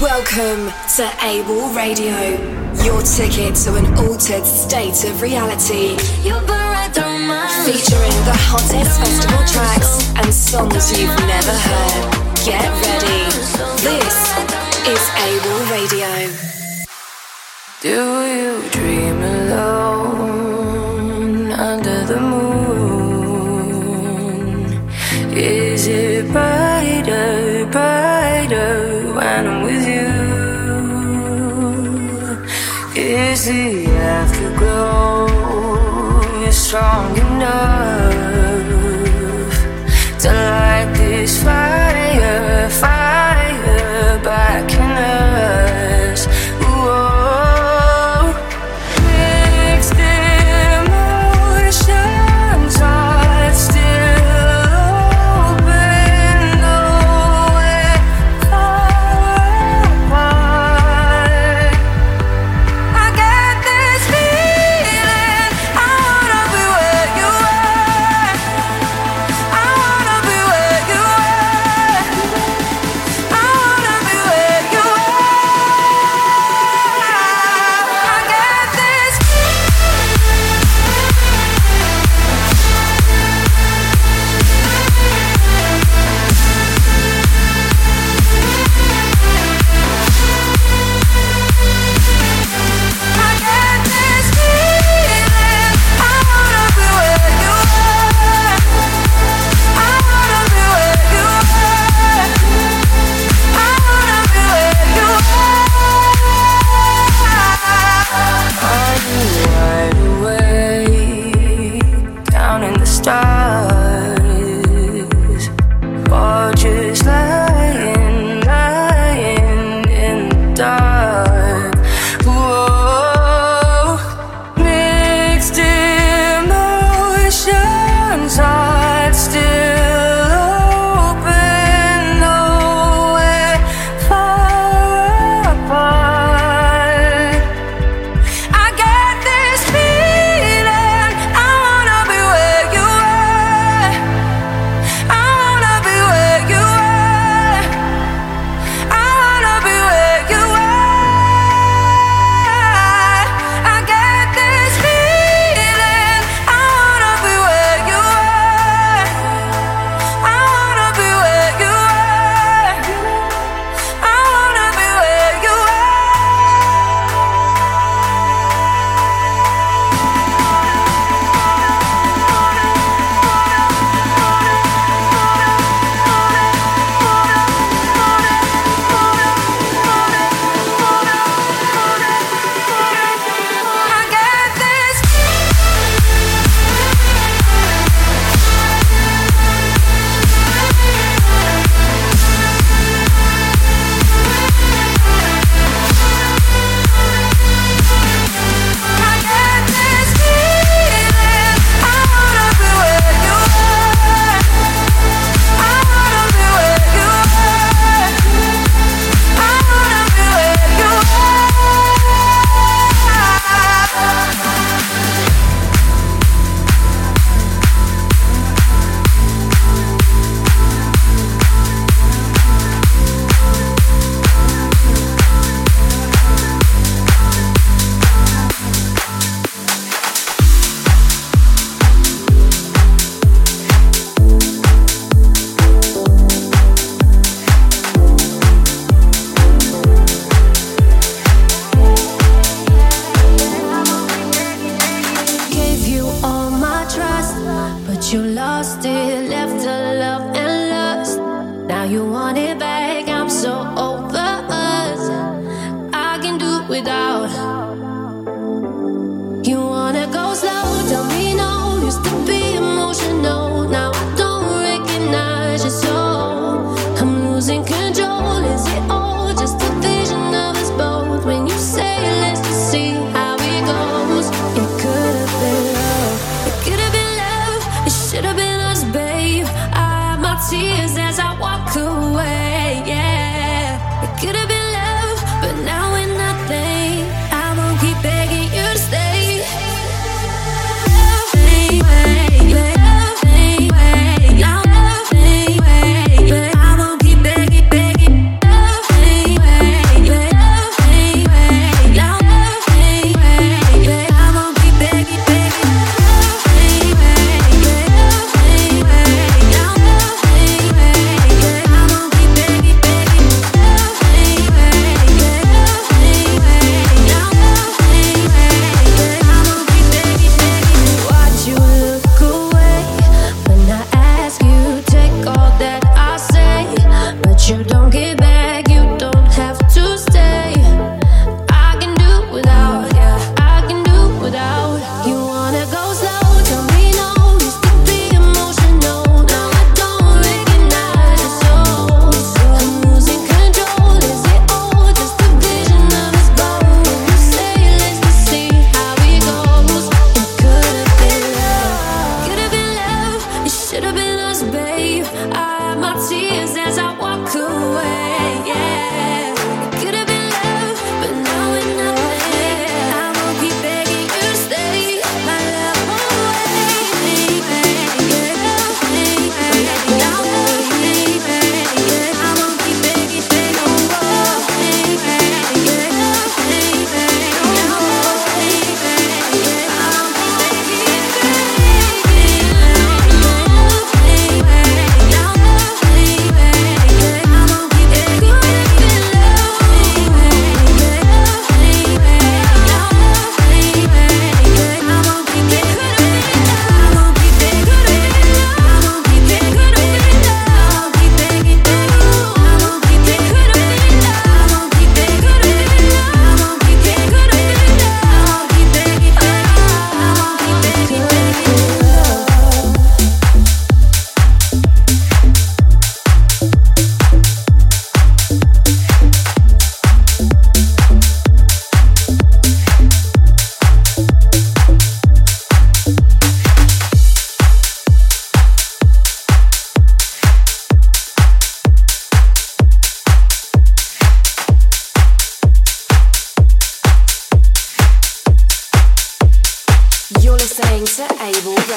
Welcome to AWOL Radio, your ticket to an altered state of reality. Featuring the hottest festival tracks and songs you've never heard. Get ready. This is AWOL Radio. Do you dream strong enough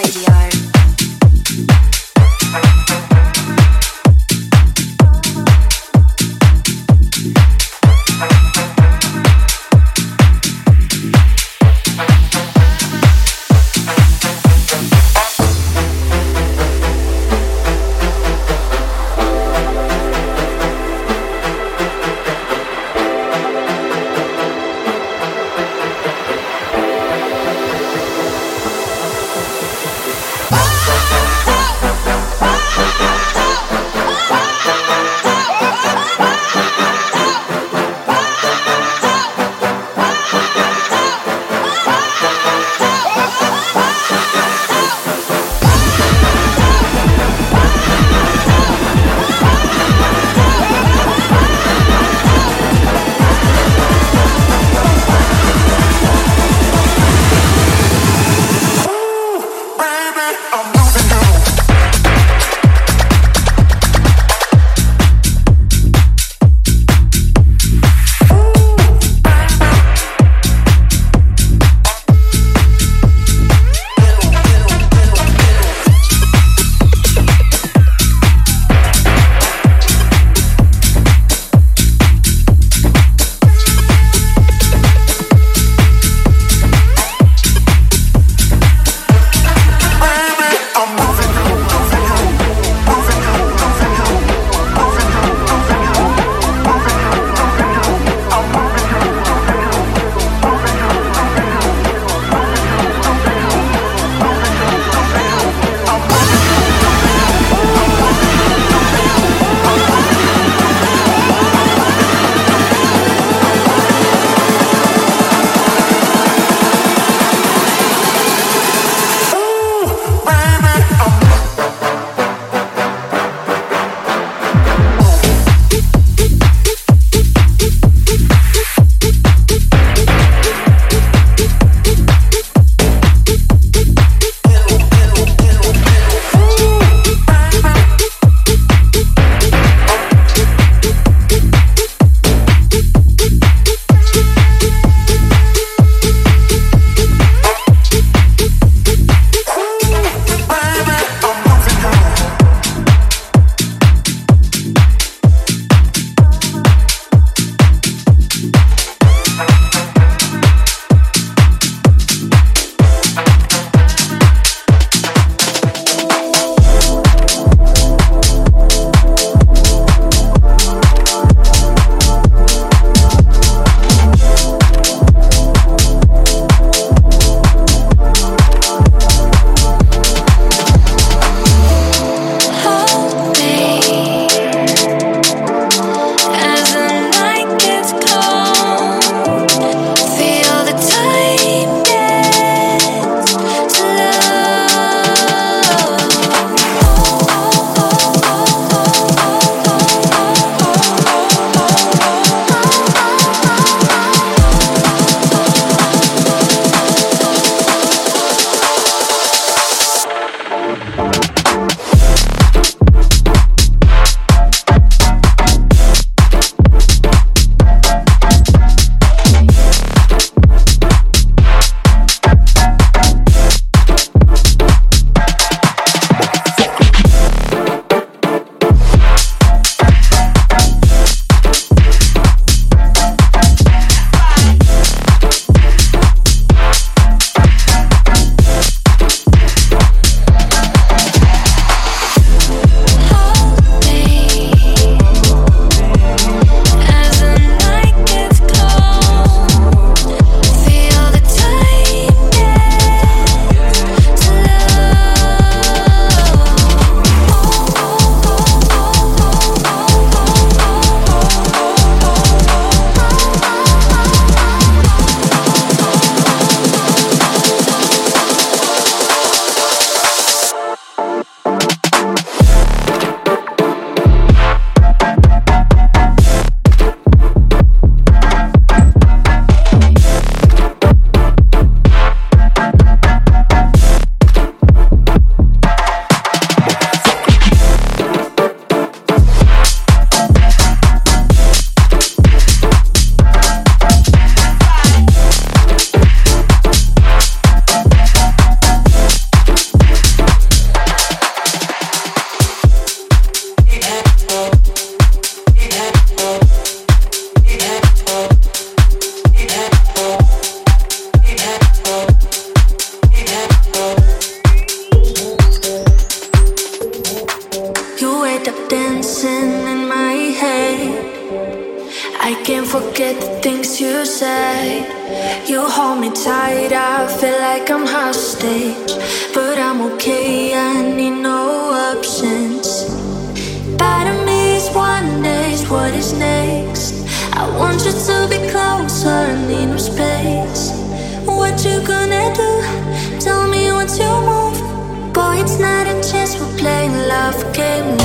radio. Love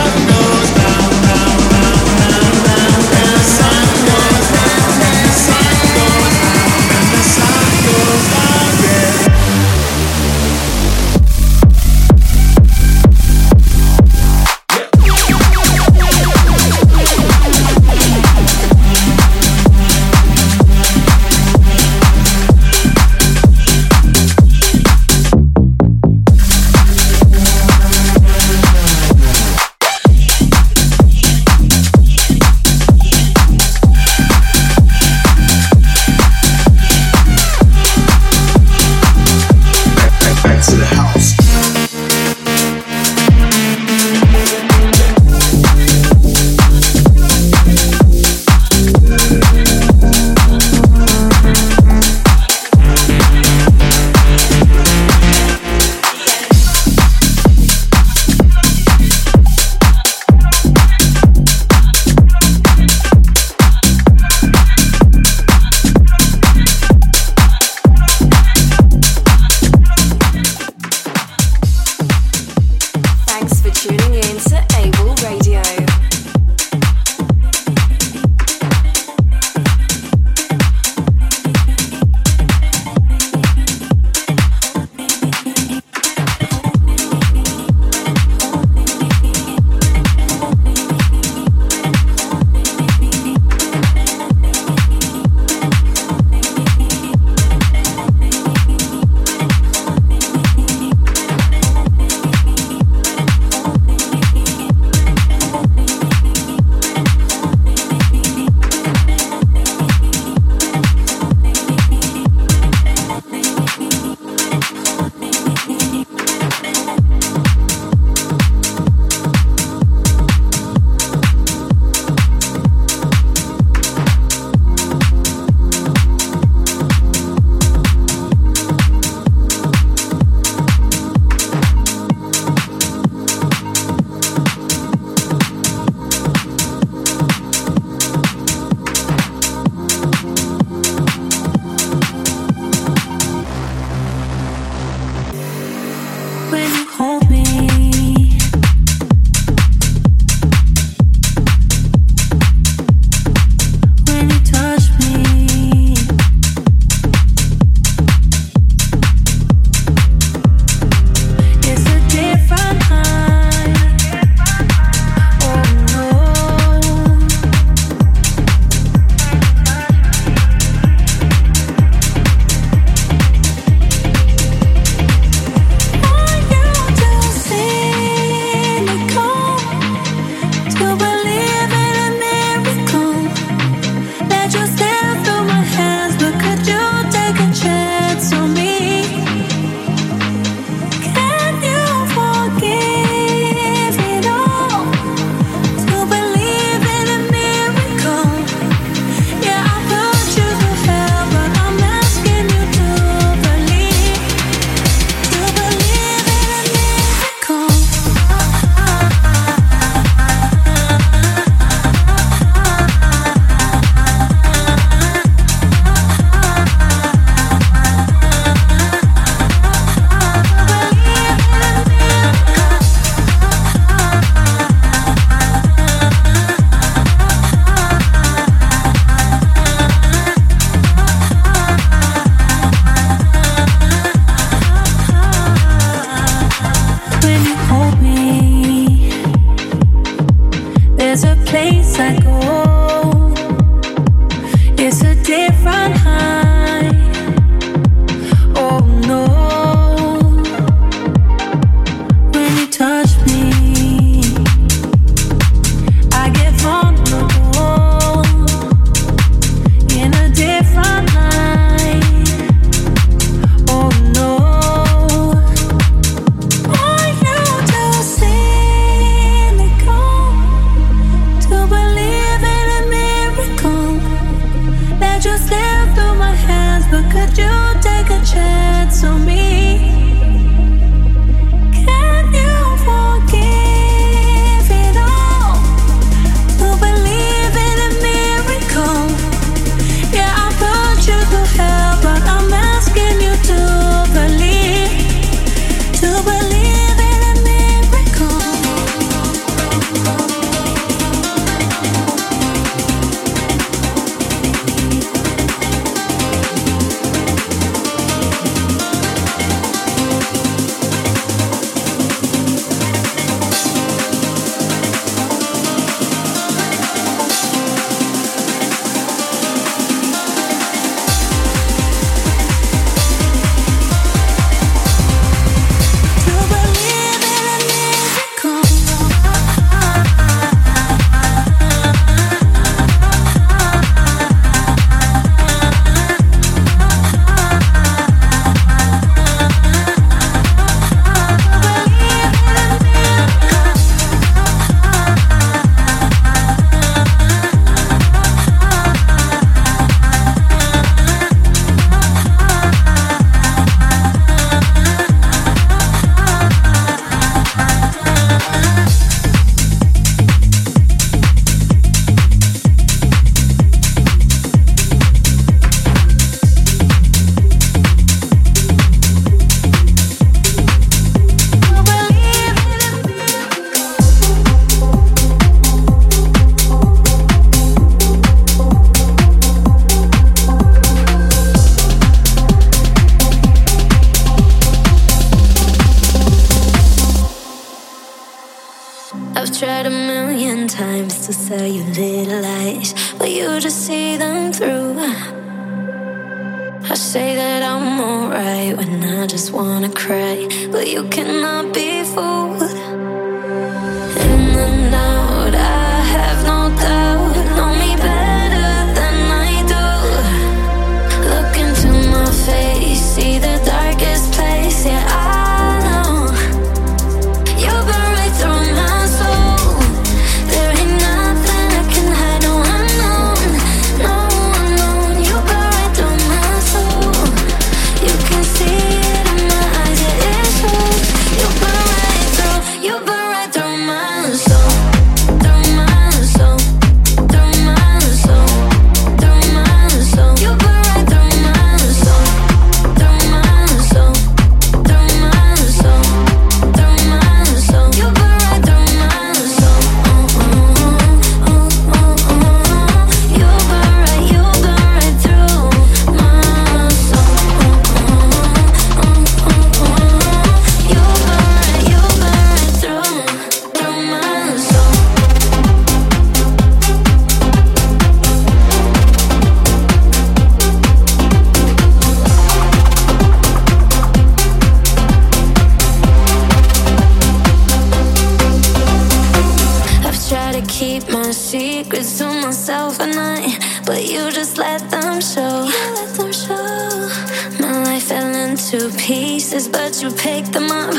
pieces, but you picked them up.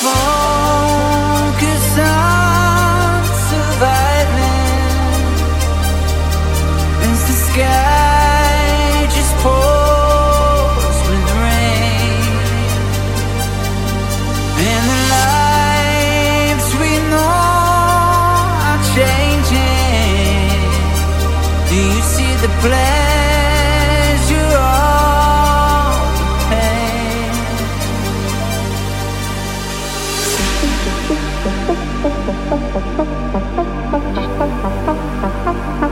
fall Thank you.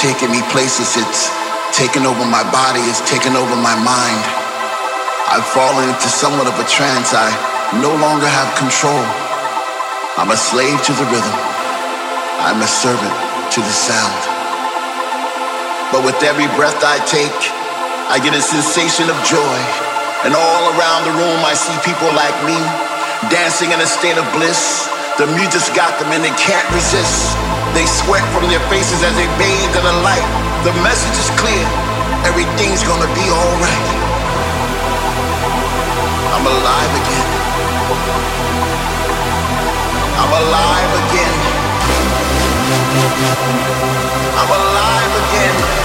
Taking me places. It's taken over my body. It's taken over my mind. I've fallen into somewhat of a trance. I no longer have control. I'm a slave to the rhythm. I'm a servant to the sound. But with every breath I take, I get a sensation of joy. And all around the room, I see people like me dancing in a state of bliss. The music's got them and they can't resist. They sweat from their faces as they bathe in the light. The message is clear. Everything's gonna be alright. I'm alive again. I'm alive again. I'm alive again.